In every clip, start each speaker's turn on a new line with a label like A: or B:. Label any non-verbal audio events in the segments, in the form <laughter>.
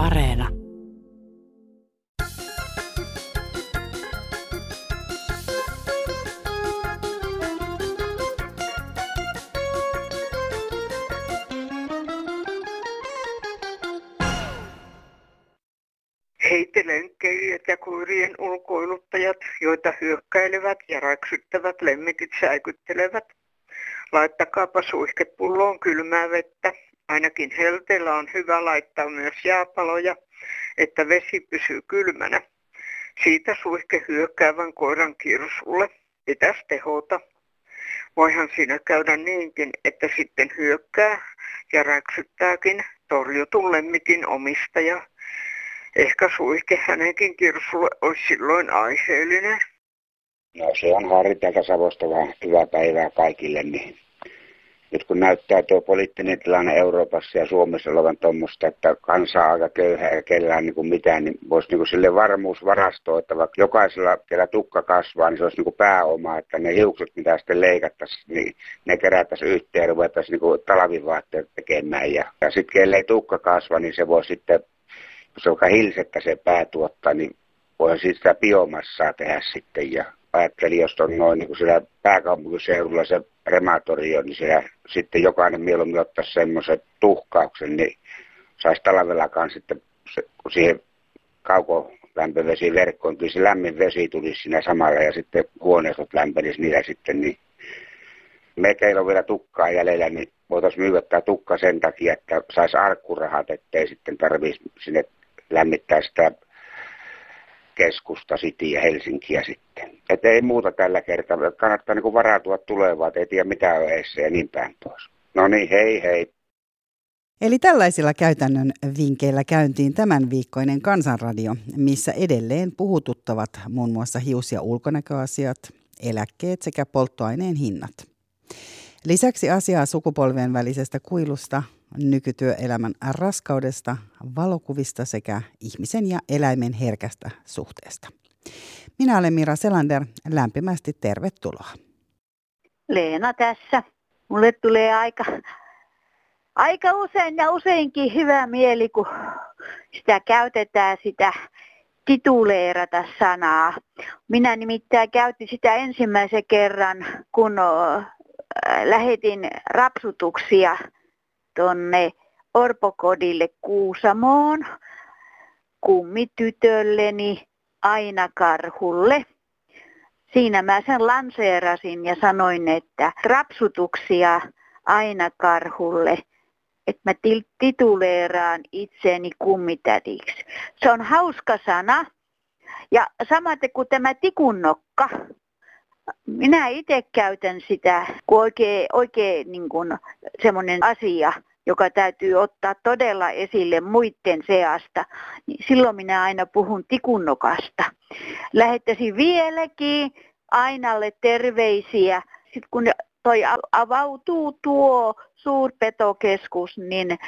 A: Areena.
B: Heittelenkkeilijät ja koirien ulkoiluttajat, joita hyökkäilevät ja räksyttävät lemmikit säikyttelevät. Laittakaapa suihkepulloon kylmää vettä. Ainakin helteellä on hyvä laittaa myös jääpaloja, että vesi pysyy kylmänä. Siitä suihke hyökkäävän koiran kirsulle. Pitäisi tehota. Voihan siinä käydä niinkin, että sitten hyökkää ja räksyttääkin torjutun lemmikin omistaja Ehkä suihke hänenkin kirsulle olisi silloin aiheellinen.
C: No se on Harri Savosta vaan hyvää päivää kaikille. Niin nyt kun näyttää tuo poliittinen tilanne Euroopassa ja Suomessa olevan tuommoista, että kansa on aika köyhä ja kellään niin kuin mitään, niin voisi niin kuin sille varmuusvarastoa, että vaikka jokaisella, kellä tukka kasvaa, niin se olisi niin kuin pääoma, että ne hiukset, mitä sitten leikattaisiin, niin ne kerättäisiin yhteen ja ruvettaisiin niin kuin talvivaatteet tekemään. Ja, ja sitten kelle tukka kasva, niin se voi sitten kun se on hilsettä se pää tuottaa, niin voi siitä sitä biomassaa tehdä sitten. Ja ajattelin, jos on noin niin kuin siellä pääkaupunkiseudulla se rematorio, niin siellä sitten jokainen mieluummin ottaa semmoisen tuhkauksen, niin saisi talvellakaan sitten, se, kun siihen kaukolämpövesiverkkoon, kyllä se lämmin vesi tulisi siinä samalla ja sitten huoneistot lämpenisi niillä sitten, niin meillä on vielä tukkaa jäljellä, niin voitaisiin myydä tämä tukka sen takia, että saisi arkkurahat, ettei sitten tarvitsisi sinne lämmittää sitä keskusta City ja Helsinkiä sitten. Että ei muuta tällä kertaa. Kannattaa niin varautua tulevaan, ei tiedä mitä on eessä ja niin päin pois. No niin, hei hei.
D: Eli tällaisilla käytännön vinkkeillä käyntiin tämän viikkoinen kansanradio, missä edelleen puhututtavat muun muassa hius- ja ulkonäköasiat, eläkkeet sekä polttoaineen hinnat. Lisäksi asiaa sukupolvien välisestä kuilusta, nykytyöelämän raskaudesta, valokuvista sekä ihmisen ja eläimen herkästä suhteesta. Minä olen Mira Selander, lämpimästi tervetuloa.
E: Leena tässä. Mulle tulee aika, aika usein ja useinkin hyvä mieli, kun sitä käytetään sitä tituleerata sanaa. Minä nimittäin käytin sitä ensimmäisen kerran, kun lähetin rapsutuksia tonne Orpokodille Kuusamoon kummitytölleni Aina Karhulle. Siinä mä sen lanseerasin ja sanoin, että rapsutuksia Aina Karhulle, että mä tituleeraan itseeni kummitädiksi. Se on hauska sana. Ja samaten kuin tämä tikunnokka, minä itse käytän sitä, kun oikein, oikein niin kuin semmoinen asia, joka täytyy ottaa todella esille muiden seasta, niin silloin minä aina puhun tikunnokasta. Lähettäisin vieläkin Ainalle terveisiä, sitten kun toi avautuu tuo suurpetokeskus, niin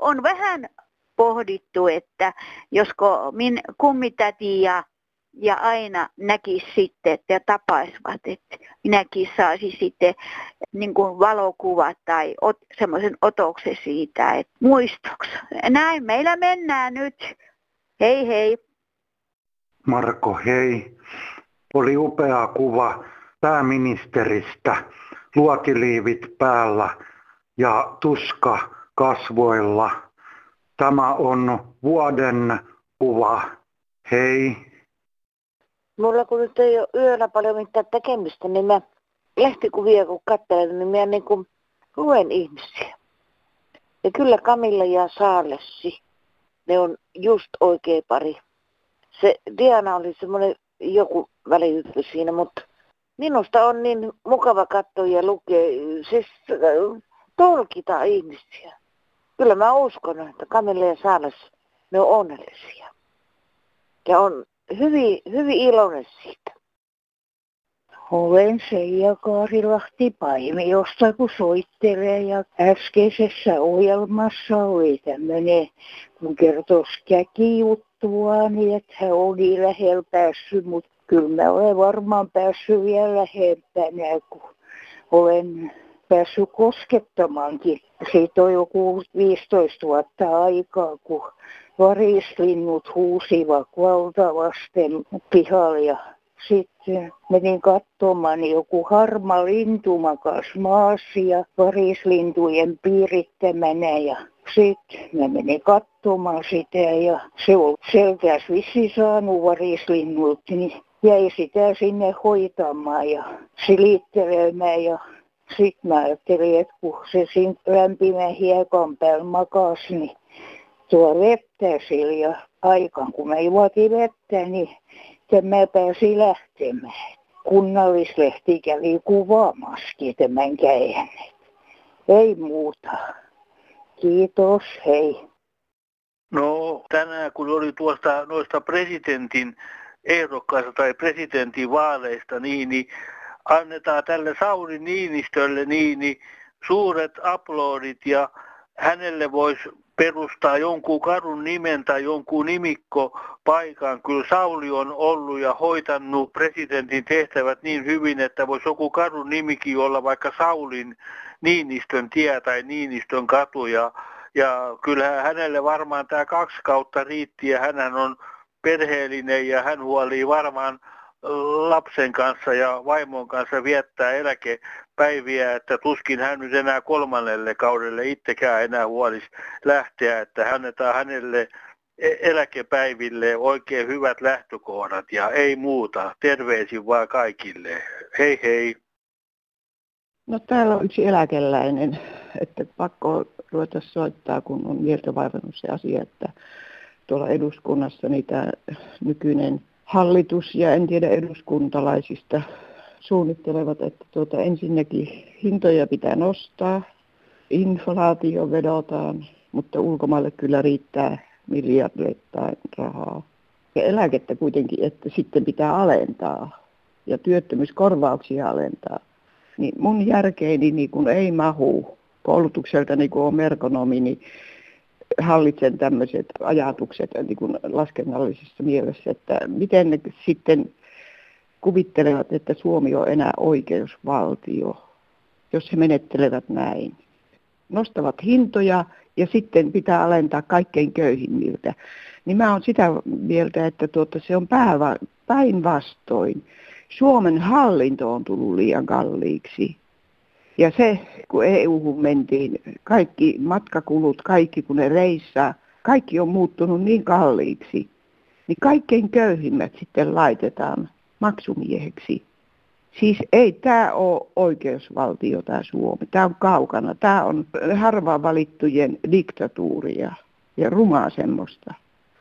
E: on vähän pohdittu, että josko min kummitäti ja ja aina näkisi sitten, että tapaisivat, että minäkin saisin sitten niin kuin valokuvat tai ot, semmoisen otoksen siitä, että muistoksi. Näin meillä mennään nyt. Hei hei.
F: Marko, hei. Oli upea kuva pääministeristä, luotiliivit päällä ja tuska kasvoilla. Tämä on vuoden kuva. Hei.
G: Mulla kun nyt ei ole yöllä paljon mitään tekemistä, niin mä lehtikuvia kun katselen, niin mä niin kuin luen ihmisiä. Ja kyllä Kamilla ja Saalessi, ne on just oikea pari. Se Diana oli semmoinen joku välihyppy siinä, mutta minusta on niin mukava katsoa ja lukea, siis tolkita ihmisiä. Kyllä mä uskon, että Kamilla ja Saales, ne on onnellisia. Ja on hyvin, hyvin iloinen siitä.
H: Olen Seija Kaarilahti Paimiosta, kun soittelee ja äskeisessä ohjelmassa oli tämmöinen, kun kertoisi käkijuttua, niin että hän oli lähellä päässyt, mutta kyllä mä olen varmaan päässyt vielä lähempänä, kun olen
I: päässyt koskettamaankin. Siitä on joku 15 vuotta aikaa, kun varislinnut huusivat valtavasten pihalla ja sitten menin katsomaan, niin joku harma lintu makas maassa ja varislintujen piirittämänä ja sitten mä menin katsomaan sitä ja se on selkäs vissi saanut varislinnut, niin jäi sitä sinne hoitamaan ja silittelemään. Ja sitten mä ajattelin, että kun se siinä lämpimän hiekan päällä makasi, niin tuo vettä sillä aikaan kun mä juotin vettä, niin mä pääsin lähtemään. Kunnallislehti kävi kuvaamaskin tämän käden. Ei muuta. Kiitos, hei.
A: No tänään kun oli tuosta noista presidentin ehdokkaista tai presidentin vaaleista, niin, niin annetaan tälle Sauli Niinistölle niin, niin suuret aplodit ja hänelle voisi perustaa jonkun kadun nimen tai jonkun nimikko paikan. Kyllä Sauli on ollut ja hoitanut presidentin tehtävät niin hyvin, että voisi joku kadun nimikin olla vaikka Saulin Niinistön tie tai Niinistön katu. Ja, ja kyllähän hänelle varmaan tämä kaksi kautta riitti ja hän on perheellinen ja hän huolii varmaan lapsen kanssa ja vaimon kanssa viettää eläkepäiviä, että tuskin hän nyt enää kolmannelle kaudelle itsekään enää huolisi lähteä, että annetaan hänelle e- eläkepäiville oikein hyvät lähtökohdat ja ei muuta. Terveisin vaan kaikille. Hei hei.
J: No täällä on yksi eläkeläinen, että pakko ruveta soittaa, kun on mieltä vaivannut se asia, että tuolla eduskunnassa niitä nykyinen hallitus ja en tiedä eduskuntalaisista suunnittelevat, että tuota, ensinnäkin hintoja pitää nostaa, inflaatio vedotaan, mutta ulkomaille kyllä riittää miljardeittain rahaa. Ja eläkettä kuitenkin, että sitten pitää alentaa ja työttömyyskorvauksia alentaa. Niin mun järkeini niin kun ei mahu koulutukselta, niin kuin on merkonomi, niin hallitsen tämmöiset ajatukset niin kuin laskennallisessa mielessä, että miten ne sitten kuvittelevat, että Suomi on enää oikeusvaltio, jos he menettelevät näin. Nostavat hintoja ja sitten pitää alentaa kaikkein köyhimmiltä. Niin mä oon sitä mieltä, että tuota, se on päinvastoin. Suomen hallinto on tullut liian kalliiksi ja se, kun EU-hun mentiin, kaikki matkakulut, kaikki kun ne reissaa, kaikki on muuttunut niin kalliiksi, niin kaikkein köyhimmät sitten laitetaan maksumieheksi. Siis ei tämä ole oikeusvaltio tämä Suomi. Tämä on kaukana. Tämä on harvaan valittujen diktatuuria ja rumaa semmoista.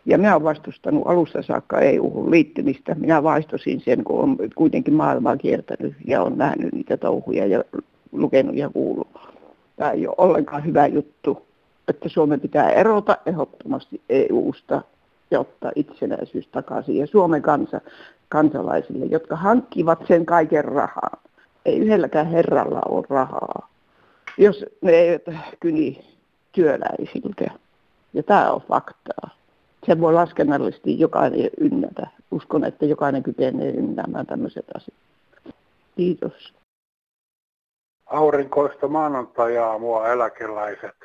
J: Ja minä olen vastustanut alusta saakka EU-hun liittymistä. Minä vaistosin sen, kun olen kuitenkin maailmaa kiertänyt ja on nähnyt niitä touhuja ja lukenut ja kuullut. Tämä ei ole ollenkaan hyvä juttu, että Suomen pitää erota ehdottomasti EU-sta ja ottaa itsenäisyys takaisin. Ja Suomen kansa, kansalaisille, jotka hankkivat sen kaiken rahaa. Ei yhdelläkään herralla ole rahaa, jos ne eivät kyni työläisiltä. Ja tämä on faktaa. Se voi laskennallisesti jokainen ynnätä. Uskon, että jokainen kykenee ynnäämään tämmöiset asiat. Kiitos
F: aurinkoista maanantajaamua eläkeläiset.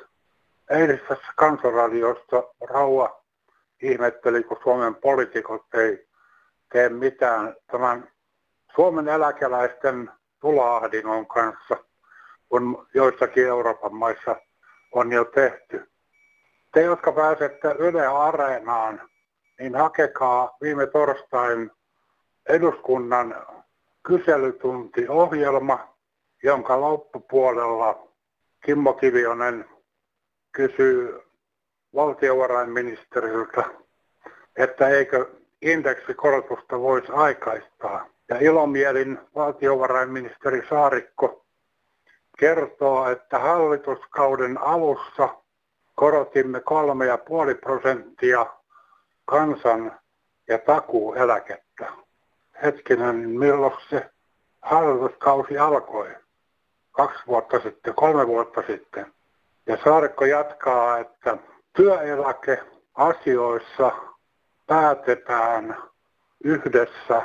F: Eilisessä kansanradiosta Rauha ihmetteli, kun Suomen poliitikot ei tee mitään tämän Suomen eläkeläisten tulaahdingon kanssa, kun joissakin Euroopan maissa on jo tehty. Te, jotka pääsette Yle Areenaan, niin hakekaa viime torstain eduskunnan kyselytuntiohjelma, jonka loppupuolella Kimmo Kivionen kysyy valtiovarainministeriltä, että eikö indeksikorotusta voisi aikaistaa. Ja ilomielin valtiovarainministeri Saarikko kertoo, että hallituskauden alussa korotimme 3,5 prosenttia kansan ja takuueläkettä. Hetkinen, milloin se hallituskausi alkoi? Kaksi vuotta sitten, kolme vuotta sitten. Ja Saarikko jatkaa, että työeläkeasioissa päätetään yhdessä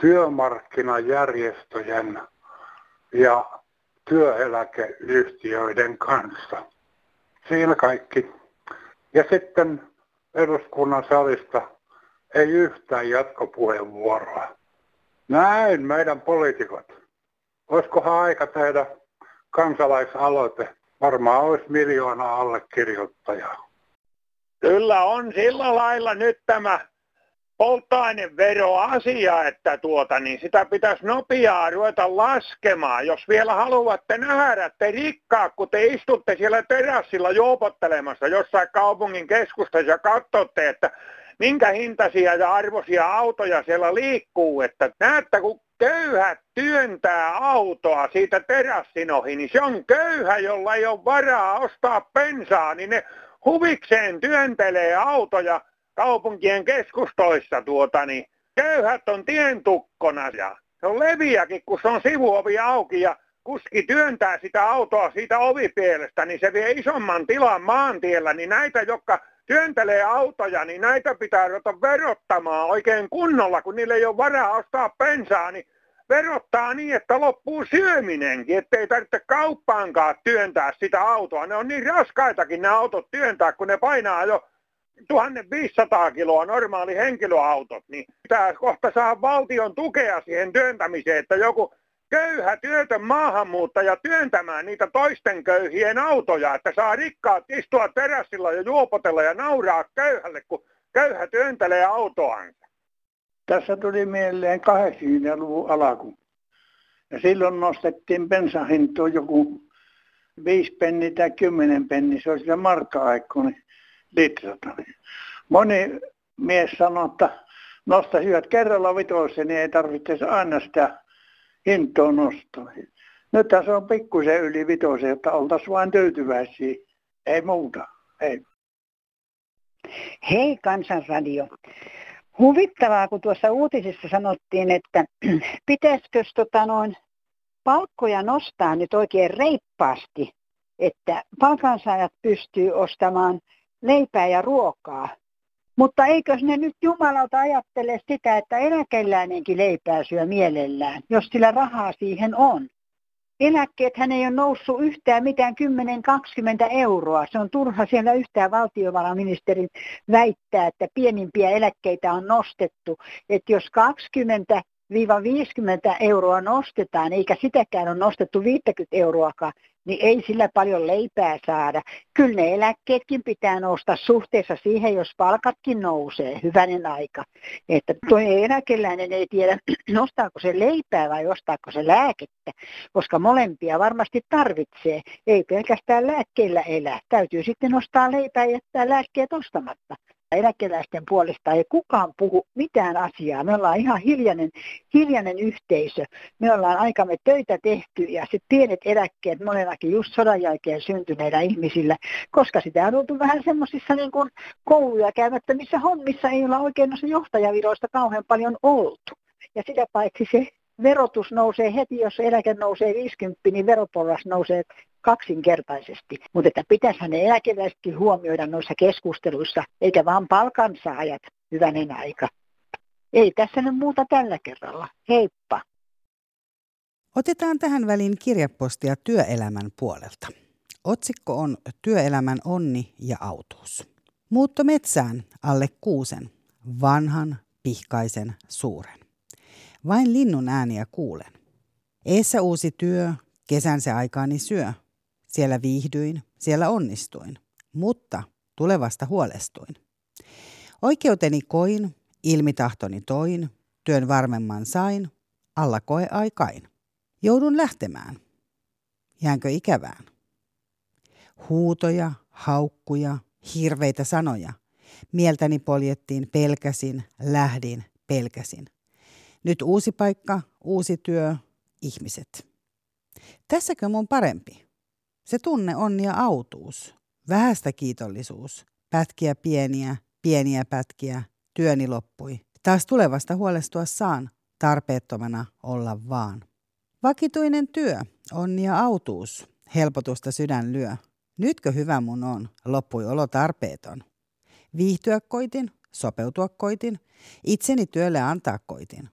F: työmarkkinajärjestöjen ja työeläkeyhtiöiden kanssa. Siinä kaikki. Ja sitten eduskunnan salista ei yhtään jatkopuheenvuoroa. Näin meidän poliitikot. Olisikohan aika tehdä kansalaisaloite? Varmaan olisi miljoona allekirjoittajaa.
K: Kyllä on sillä lailla nyt tämä polttoaineveroasia, että tuota, niin sitä pitäisi nopeaa ruveta laskemaan. Jos vielä haluatte nähdä, te rikkaa, kun te istutte siellä terassilla juopottelemassa jossain kaupungin keskustassa ja katsotte, että minkä hintaisia ja arvoisia autoja siellä liikkuu, että näette kun köyhät työntää autoa siitä terassin ohi, niin se on köyhä, jolla ei ole varaa ostaa bensaa, niin ne huvikseen työntelee autoja kaupunkien keskustoissa tuota, niin köyhät on tientukkona ja se on leviäkin, kun se on sivuovi auki ja kuski työntää sitä autoa siitä ovipielestä, niin se vie isomman tilan maantiellä, niin näitä, jotka työntelee autoja, niin näitä pitää ruveta verottamaan oikein kunnolla, kun niille ei ole varaa ostaa pensaa, niin verottaa niin, että loppuu syöminenkin, ettei tarvitse kauppaankaan työntää sitä autoa. Ne on niin raskaitakin ne autot työntää, kun ne painaa jo 1500 kiloa normaali henkilöautot, niin pitää kohta saa valtion tukea siihen työntämiseen, että joku köyhä työtön maahanmuuttaja työntämään niitä toisten köyhien autoja, että saa rikkaat istua terassilla ja juopotella ja nauraa köyhälle, kun köyhä työntelee autoansa.
A: Tässä tuli mieleen 80-luvun alku. Ja silloin nostettiin bensahintoa joku 5 penni tai 10 penni, se oli sitä markka-aikoinen litrata. Moni mies sanoi, että nosta hyvät kerralla vitoisen, niin ei tarvitse aina sitä hintoa nostaa. Nyt tässä on pikkusen yli vitoisen, että oltaisiin vain tyytyväisiä. Ei muuta. Ei.
L: Hei Kansanradio. Huvittavaa, kun tuossa uutisissa sanottiin, että <clears throat> pitäisikö tota noin palkkoja nostaa nyt oikein reippaasti, että palkansaajat pystyy ostamaan leipää ja ruokaa. Mutta eikö ne nyt Jumalalta ajattele sitä, että eläkeläinenkin leipää syö mielellään, jos sillä rahaa siihen on? Eläkkeet hän ei ole noussut yhtään mitään 10-20 euroa. Se on turha siellä yhtään valtiovarainministerin väittää, että pienimpiä eläkkeitä on nostettu. Että jos 20 50 euroa nostetaan, eikä sitäkään on nostettu 50 euroakaan, niin ei sillä paljon leipää saada. Kyllä ne eläkkeetkin pitää nostaa suhteessa siihen, jos palkatkin nousee, hyvänen aika. Että tuo eläkeläinen ei tiedä, <clears throat> nostaako se leipää vai ostaako se lääkettä, koska molempia varmasti tarvitsee. Ei pelkästään lääkkeillä elää. Täytyy sitten nostaa leipää ja jättää lääkkeet ostamatta eläkeläisten puolesta ei kukaan puhu mitään asiaa. Me ollaan ihan hiljainen, hiljainen yhteisö. Me ollaan aikamme töitä tehty ja sitten pienet eläkkeet monellakin just sodan jälkeen syntyneillä ihmisillä, koska sitä on oltu vähän semmoisissa niin kuin kouluja käymättömissä hommissa, ei olla oikein noissa johtajaviroista kauhean paljon oltu. Ja sitä paitsi se verotus nousee heti, jos eläke nousee 50, niin veroporras nousee kaksinkertaisesti. Mutta että pitäisi ne eläkeläisetkin huomioida noissa keskusteluissa, eikä vaan palkansaajat hyvänen aika. Ei tässä nyt muuta tällä kerralla. Heippa!
D: Otetaan tähän väliin kirjapostia työelämän puolelta. Otsikko on Työelämän onni ja autuus. Muutto metsään alle kuusen, vanhan, pihkaisen, suuren. Vain linnun ääniä kuulen. Eessä uusi työ, kesän se aikaani syö. Siellä viihdyin, siellä onnistuin, mutta tulevasta huolestuin. Oikeuteni koin, ilmitahtoni toin, työn varmemman sain, alla koe aikain. Joudun lähtemään. Jäänkö ikävään? Huutoja, haukkuja, hirveitä sanoja. Mieltäni poljettiin, pelkäsin, lähdin, pelkäsin. Nyt uusi paikka, uusi työ, ihmiset. Tässäkö mun parempi? Se tunne onni ja autuus, vähästä kiitollisuus, pätkiä pieniä, pieniä pätkiä, työni loppui. Taas tulevasta huolestua saan, tarpeettomana olla vaan. Vakituinen työ, onni ja autuus, helpotusta sydän lyö. Nytkö hyvä mun on, loppui olo tarpeeton. Viihtyä koitin, sopeutua koitin, itseni työlle antaa koitin.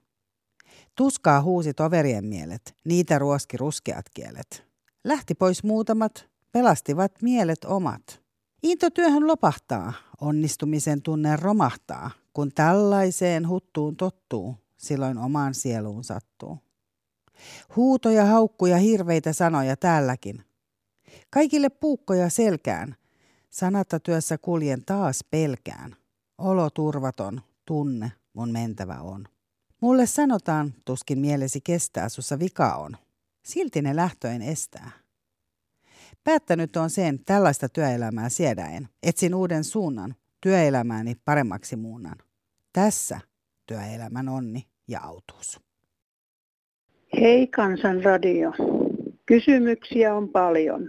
D: Tuskaa huusi toverien mielet, niitä ruoski ruskeat kielet. Lähti pois muutamat, pelastivat mielet omat. Into työhön lopahtaa, onnistumisen tunne romahtaa, kun tällaiseen huttuun tottuu, silloin omaan sieluun sattuu. Huutoja, haukkuja, hirveitä sanoja täälläkin. Kaikille puukkoja selkään. Sanatta työssä kuljen taas pelkään. Olo turvaton, tunne mun mentävä on. Mulle sanotaan, tuskin mielesi kestää, sussa vika on. Silti ne lähtöen estää. Päättänyt on sen tällaista työelämää siedäen. Etsin uuden suunnan, työelämääni paremmaksi muunnan. Tässä työelämän onni ja autuus.
H: Hei Kansanradio. Kysymyksiä on paljon.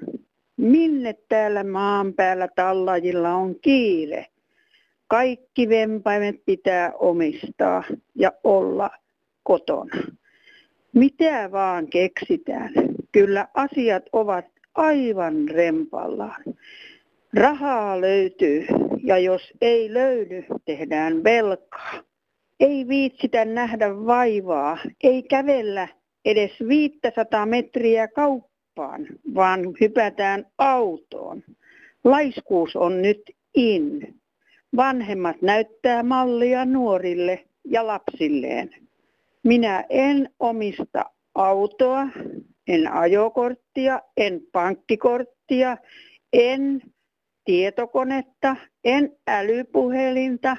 H: Minne täällä maan päällä tallajilla on kiire? Kaikki vempaimet pitää omistaa ja olla kotona. Mitä vaan keksitään. Kyllä asiat ovat aivan rempallaan. Rahaa löytyy ja jos ei löydy, tehdään velkaa. Ei viitsitä nähdä vaivaa, ei kävellä edes 500 metriä kauppaan, vaan hypätään autoon. Laiskuus on nyt in. Vanhemmat näyttää mallia nuorille ja lapsilleen. Minä en omista autoa, en ajokorttia, en pankkikorttia, en tietokonetta, en älypuhelinta,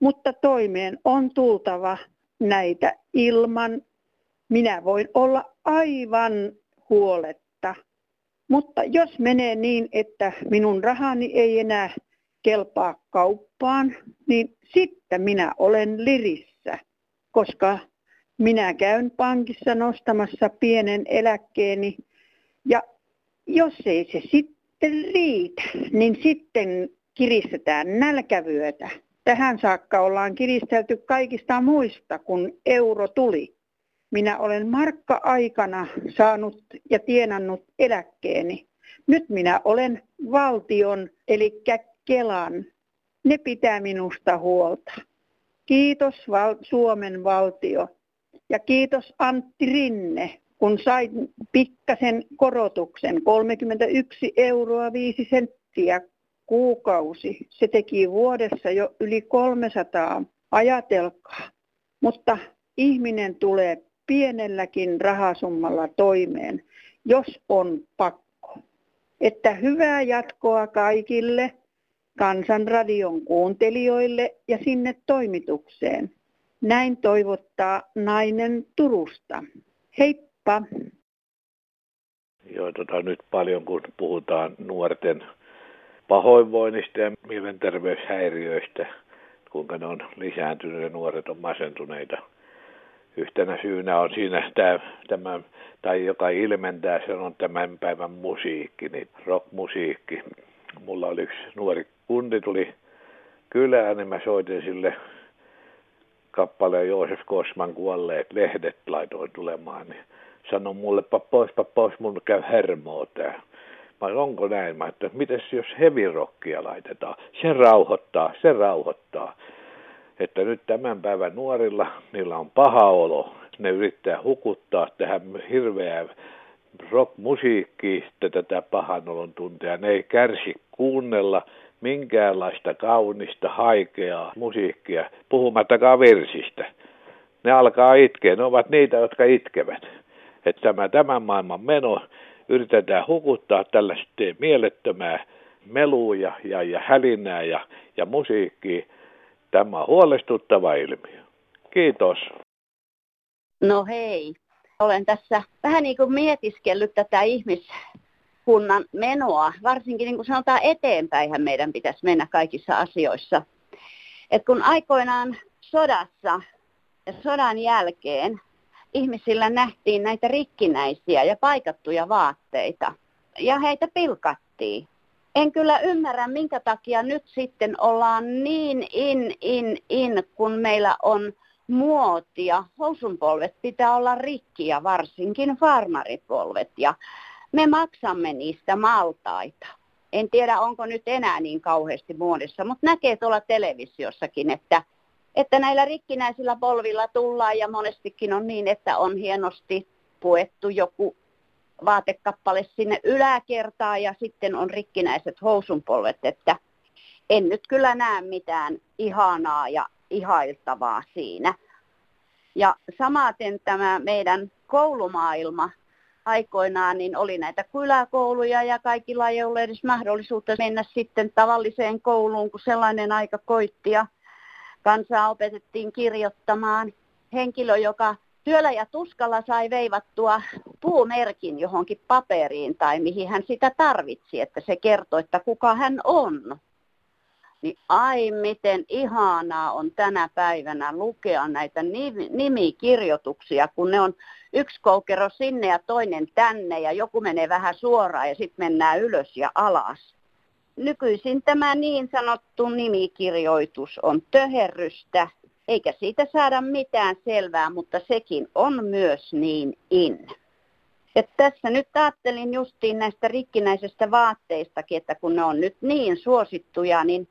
H: mutta toimeen on tultava näitä ilman. Minä voin olla aivan huoletta. Mutta jos menee niin, että minun rahani ei enää kelpaa kauppaan, niin sitten minä olen lirissä, koska minä käyn pankissa nostamassa pienen eläkkeeni ja jos ei se sitten riitä, niin sitten kiristetään nälkävyötä. Tähän saakka ollaan kiristelty kaikista muista, kun euro tuli. Minä olen markka-aikana saanut ja tienannut eläkkeeni. Nyt minä olen valtion, eli Kelan. Ne pitää minusta huolta. Kiitos val- Suomen valtio. Ja kiitos Antti Rinne, kun sain pikkasen korotuksen 31 euroa 5 senttiä kuukausi. Se teki vuodessa jo yli 300. Ajatelkaa. Mutta ihminen tulee pienelläkin rahasummalla toimeen, jos on pakko. Että hyvää jatkoa kaikille Kansanradion kuuntelijoille ja sinne toimitukseen. Näin toivottaa nainen Turusta. Heippa!
M: Joo, tota, nyt paljon kun puhutaan nuorten pahoinvoinnista ja mielenterveyshäiriöistä, kuinka ne on lisääntyneet ja nuoret on masentuneita. Yhtenä syynä on siinä tämä, tämä tai joka ilmentää sen on tämän päivän musiikki, niin rockmusiikki. Mulla oli yksi nuori kundi tuli kylään, niin mä soitin sille kappaleen Joosef Kosman kuolleet lehdet laitoin tulemaan, niin sanoi mulle, pois, pois, mun käy hermoa tää. Mä onko näin? Mä että mites jos hevirokkia laitetaan? Se rauhoittaa, se rauhoittaa. Että nyt tämän päivän nuorilla, niillä on paha olo. Ne yrittää hukuttaa tähän hirveää rockmusiikkiin tätä pahan olon tuntea. Ne ei kärsi kuunnella minkäänlaista kaunista, haikeaa musiikkia, puhumattakaan versistä. Ne alkaa itkeä, ne ovat niitä, jotka itkevät. Että tämä tämän maailman meno yritetään hukuttaa tällaista mielettömää meluja ja, ja hälinää ja, ja musiikkia. Tämä on huolestuttava ilmiö. Kiitos.
N: No hei, olen tässä vähän niin kuin mietiskellyt tätä ihmis, kunnan menoa, varsinkin niin kuin sanotaan eteenpäin meidän pitäisi mennä kaikissa asioissa. Et kun aikoinaan sodassa ja sodan jälkeen ihmisillä nähtiin näitä rikkinäisiä ja paikattuja vaatteita ja heitä pilkattiin. En kyllä ymmärrä, minkä takia nyt sitten ollaan niin in, in, in, kun meillä on muotia. Housunpolvet pitää olla rikkiä, varsinkin farmaripolvet. Ja me maksamme niistä maltaita. En tiedä, onko nyt enää niin kauheasti muodissa, mutta näkee tuolla televisiossakin, että, että näillä rikkinäisillä polvilla tullaan ja monestikin on niin, että on hienosti puettu joku vaatekappale sinne yläkertaan ja sitten on rikkinäiset housunpolvet, että en nyt kyllä näe mitään ihanaa ja ihailtavaa siinä. Ja samaten tämä meidän koulumaailma aikoinaan, niin oli näitä kyläkouluja ja kaikilla ei ollut edes mahdollisuutta mennä sitten tavalliseen kouluun, kun sellainen aika koitti ja kansaa opetettiin kirjoittamaan. Henkilö, joka työllä ja tuskalla sai veivattua puumerkin johonkin paperiin tai mihin hän sitä tarvitsi, että se kertoi, että kuka hän on. Niin ai miten ihanaa on tänä päivänä lukea näitä nimikirjoituksia, kun ne on yksi koukero sinne ja toinen tänne ja joku menee vähän suoraan ja sitten mennään ylös ja alas. Nykyisin tämä niin sanottu nimikirjoitus on töherrystä, eikä siitä saada mitään selvää, mutta sekin on myös niin in. Et tässä nyt ajattelin justiin näistä rikkinäisistä vaatteistakin, että kun ne on nyt niin suosittuja, niin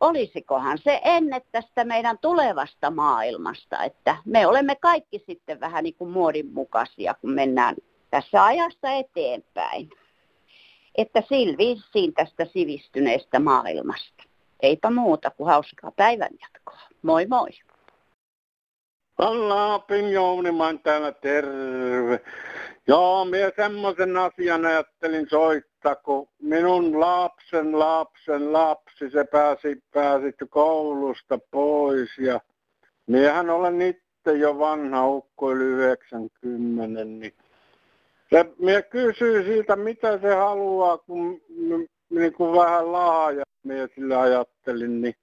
N: olisikohan se ennen tästä meidän tulevasta maailmasta, että me olemme kaikki sitten vähän niin kuin muodinmukaisia, kun mennään tässä ajassa eteenpäin. Että silviin tästä sivistyneestä maailmasta. Eipä muuta kuin hauskaa päivänjatkoa. Moi moi!
O: Laapin Jouniman täällä terve. Joo, minä semmoisen asian ajattelin soittaa, kun minun lapsen lapsen lapsi, se pääsi, pääsi koulusta pois ja miehän olen itse jo vanha ukko yli 90, niin se, minä kysyin siltä, mitä se haluaa, kun niin kuin vähän laaja, minä sillä ajattelin, niin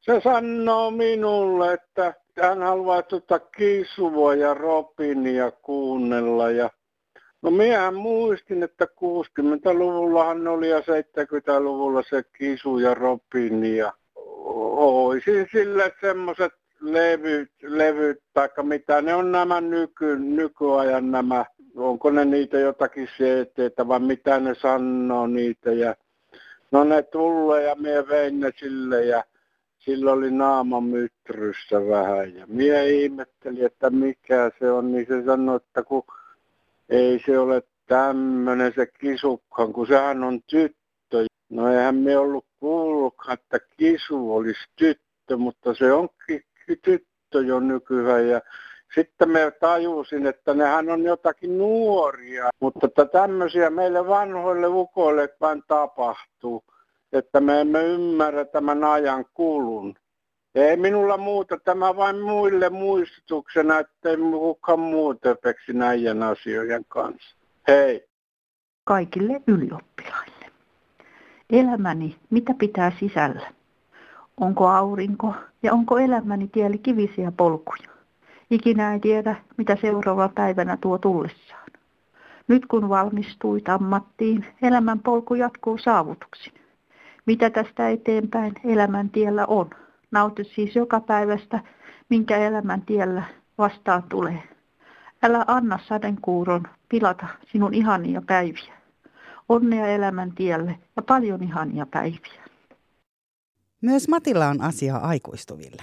O: se sanoo minulle, että hän haluaa tuota Kisua ja Robinia kuunnella. Ja, no minähän muistin, että 60-luvullahan oli ja 70-luvulla se Kisu ja Robin ja oisin sille semmoiset levyt, levyt tai mitä ne on nämä nyky, nykyajan nämä, onko ne niitä jotakin cd vai mitä ne sanoo niitä ja no ne tulee ja minä vein ne sille ja sillä oli naama mytryssä vähän ja mie ihmetteli, että mikä se on, niin se sanoi, että kun ei se ole tämmöinen se kisukkaan, kun sehän on tyttö. No eihän me ollut kuullutkaan, että kisu olisi tyttö, mutta se onkin tyttö jo nykyään ja sitten me tajusin, että nehän on jotakin nuoria, mutta että tämmöisiä meille vanhoille ukoille vain tapahtuu että me emme ymmärrä tämän ajan kulun. Ei minulla muuta, tämä vain muille muistutuksena, ettei kukaan muu töpeksi näiden asioiden kanssa. Hei.
H: Kaikille ylioppilaille. Elämäni, mitä pitää sisällä? Onko aurinko ja onko elämäni tieli kivisiä polkuja? Ikinä ei tiedä, mitä seuraava päivänä tuo tullessaan. Nyt kun valmistuit ammattiin, elämän polku jatkuu saavutuksin mitä tästä eteenpäin elämäntiellä on. Nauti siis joka päivästä, minkä elämäntiellä vastaan tulee. Älä anna sadekuuron pilata sinun ihania päiviä. Onnea elämäntielle ja paljon ihania päiviä.
D: Myös Matilla on asiaa aikuistuville.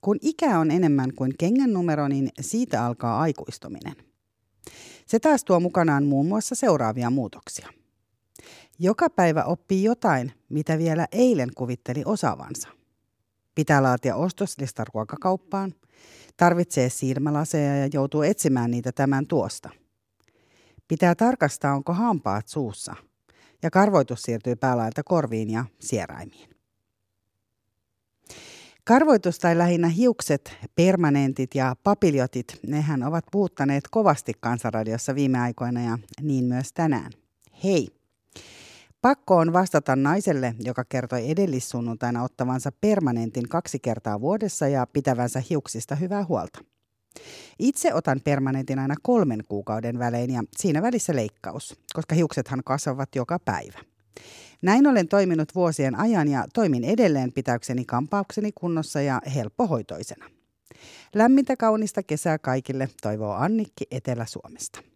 D: Kun ikä on enemmän kuin kengän numero, niin siitä alkaa aikuistuminen. Se taas tuo mukanaan muun muassa seuraavia muutoksia. Joka päivä oppii jotain, mitä vielä eilen kuvitteli osaavansa. Pitää laatia ostoslista ruokakauppaan, tarvitsee silmälaseja ja joutuu etsimään niitä tämän tuosta. Pitää tarkastaa, onko hampaat suussa, ja karvoitus siirtyy päälailta korviin ja sieraimiin. Karvoitus tai lähinnä hiukset, permanentit ja papiljotit, nehän ovat puuttaneet kovasti Kansanradiossa viime aikoina ja niin myös tänään. Hei! Pakko on vastata naiselle, joka kertoi edellissunnuntaina ottavansa permanentin kaksi kertaa vuodessa ja pitävänsä hiuksista hyvää huolta. Itse otan permanentin aina kolmen kuukauden välein ja siinä välissä leikkaus, koska hiuksethan kasvavat joka päivä. Näin olen toiminut vuosien ajan ja toimin edelleen pitäykseni kampaukseni kunnossa ja helppohoitoisena. Lämmintä kaunista kesää kaikille, toivoo Annikki Etelä-Suomesta.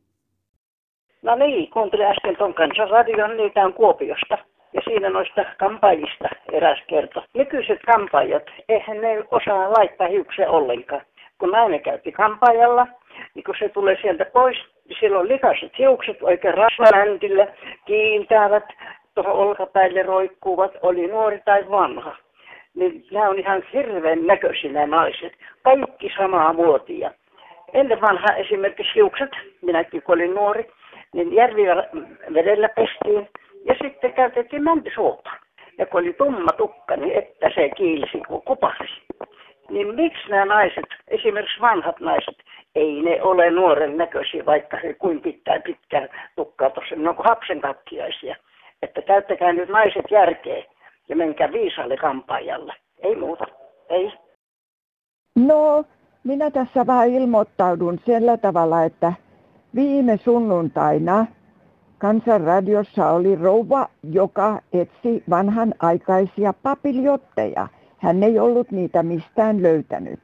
P: No niin, kuuntelin äsken tuon kansanradion, niitä on Kuopiosta. Ja siinä noista kampaajista eräs kerto. Nykyiset kampaajat, eihän ne osaa laittaa hiuksia ollenkaan. Kun nainen käytti kampaajalla, niin kun se tulee sieltä pois Sillä on likaiset hiukset oikein rasvaläntillä, kiiltävät, tuohon olkapäille roikkuvat, oli nuori tai vanha. Niin nämä on ihan hirveän näköisiä naiset. Kaikki samaa muotia. Ennen vanha esimerkiksi hiukset, minäkin kun olin nuori, niin järvivedellä pestiin ja sitten käytettiin mäntysuota. Ja kun oli tumma tukka, niin että se kiilsi kuin kupasi. Niin miksi nämä naiset, esimerkiksi vanhat naiset, ei ne ole nuoren näköisiä, vaikka he kuin pitää pitkään tukkaa tuossa, ne on kuin hapsenkattiaisia. Että käyttäkää nyt naiset järkeä ja menkää viisaalle kampaajalle. Ei muuta. Ei.
Q: No, minä tässä vähän ilmoittaudun sillä tavalla, että viime sunnuntaina Kansanradiossa oli rouva, joka etsi vanhanaikaisia papiljotteja. Hän ei ollut niitä mistään löytänyt.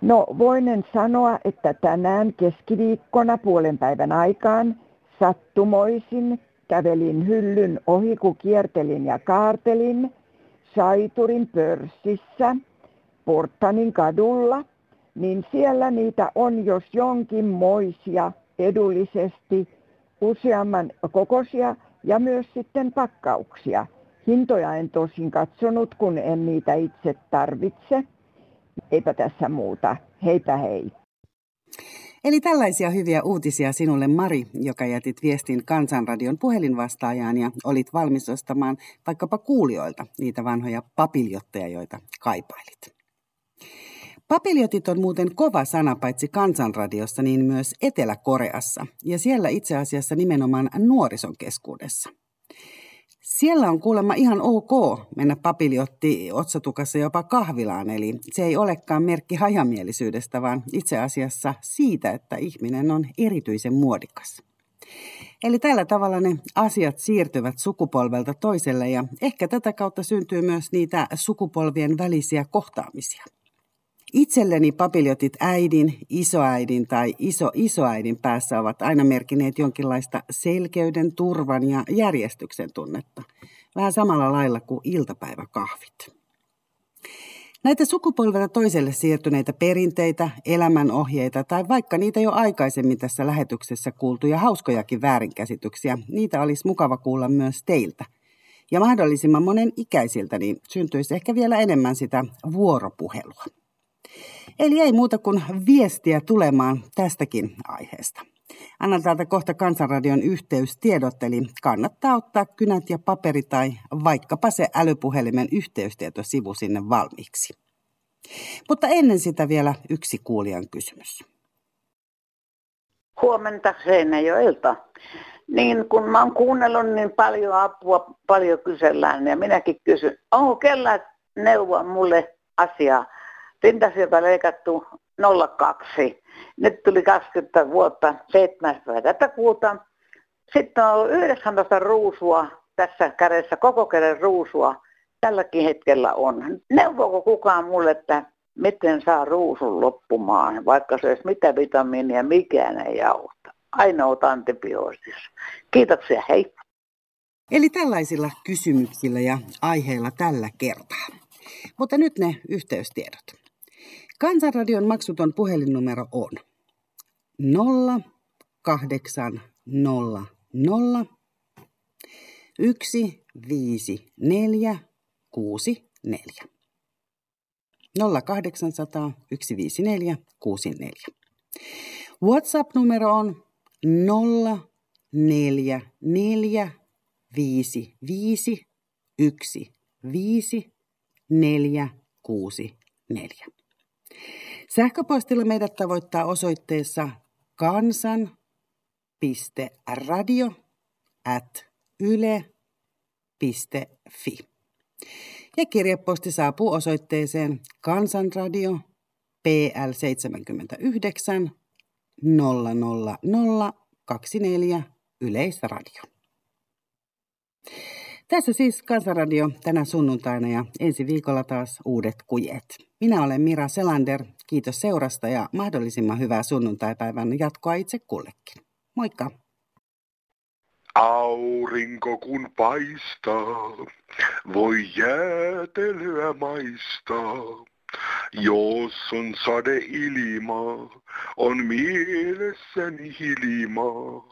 Q: No voinen sanoa, että tänään keskiviikkona puolen päivän aikaan sattumoisin kävelin hyllyn ohi, kun kiertelin ja kaartelin Saiturin pörssissä Portanin kadulla, niin siellä niitä on jos jonkinmoisia edullisesti useamman kokoisia ja myös sitten pakkauksia. Hintoja en tosin katsonut, kun en niitä itse tarvitse. Eipä tässä muuta. Heipä hei.
D: Eli tällaisia hyviä uutisia sinulle Mari, joka jätit viestin Kansanradion puhelinvastaajaan ja olit valmis ostamaan vaikkapa kuulijoilta niitä vanhoja papiljotteja, joita kaipailit. Papiljotit on muuten kova sana paitsi kansanradiossa, niin myös Etelä-Koreassa, ja siellä itse asiassa nimenomaan nuorison keskuudessa. Siellä on kuulemma ihan ok mennä papiljotti otsatukassa jopa kahvilaan, eli se ei olekaan merkki hajamielisyydestä, vaan itse asiassa siitä, että ihminen on erityisen muodikas. Eli tällä tavalla ne asiat siirtyvät sukupolvelta toiselle ja ehkä tätä kautta syntyy myös niitä sukupolvien välisiä kohtaamisia. Itselleni papiljotit äidin, isoäidin tai iso-isoäidin päässä ovat aina merkineet jonkinlaista selkeyden, turvan ja järjestyksen tunnetta. Vähän samalla lailla kuin iltapäiväkahvit. Näitä sukupolvelta toiselle siirtyneitä perinteitä, elämänohjeita tai vaikka niitä jo aikaisemmin tässä lähetyksessä kuultuja hauskojakin väärinkäsityksiä, niitä olisi mukava kuulla myös teiltä. Ja mahdollisimman monen ikäisiltä niin syntyisi ehkä vielä enemmän sitä vuoropuhelua. Eli ei muuta kuin viestiä tulemaan tästäkin aiheesta. Annan täältä kohta Kansanradion yhteystiedot, eli kannattaa ottaa kynät ja paperi tai vaikkapa se älypuhelimen yhteystietosivu sinne valmiiksi. Mutta ennen sitä vielä yksi kuulijan kysymys.
R: Huomenta Seinäjoelta. Niin kun mä oon kuunnellut niin paljon apua, paljon kysellään ja minäkin kysyn, onko kellä neuvoa mulle asiaa? Rintasilta leikattu 02. Nyt tuli 20 vuotta 7. tätä kuuta. Sitten on ollut 19 ruusua tässä kädessä, koko käden ruusua tälläkin hetkellä on. Neuvoako kukaan mulle, että miten saa ruusun loppumaan, vaikka se olisi mitä vitamiinia, mikään ei auta. Ainoa antibioosis. Kiitoksia, hei.
D: Eli tällaisilla kysymyksillä ja aiheilla tällä kertaa. Mutta nyt ne yhteystiedot. Kansanradion maksuton puhelinnumero on 0800 154 64. 0800 154 64. WhatsApp-numero on 044 55 1 5 4 6 4. Sähköpostilla meidät tavoittaa osoitteessa kansan.radio at yle.fi. Ja kirjeposti saapuu osoitteeseen Kansanradio PL 79 00024 Yleisradio. Tässä siis Kansanradio tänä sunnuntaina ja ensi viikolla taas uudet kujet. Minä olen Mira Selander. Kiitos seurasta ja mahdollisimman hyvää sunnuntaipäivän jatkoa itse kullekin. Moikka!
S: Aurinko kun paistaa, voi jäätelyä maistaa. Jos on sade ilma, on mielessäni hilma.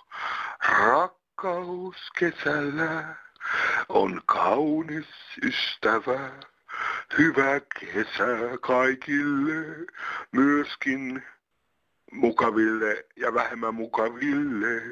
S: Rakkaus kesällä on kaunis ystävä. Hyvä kesä kaikille, myöskin mukaville ja vähemmän mukaville.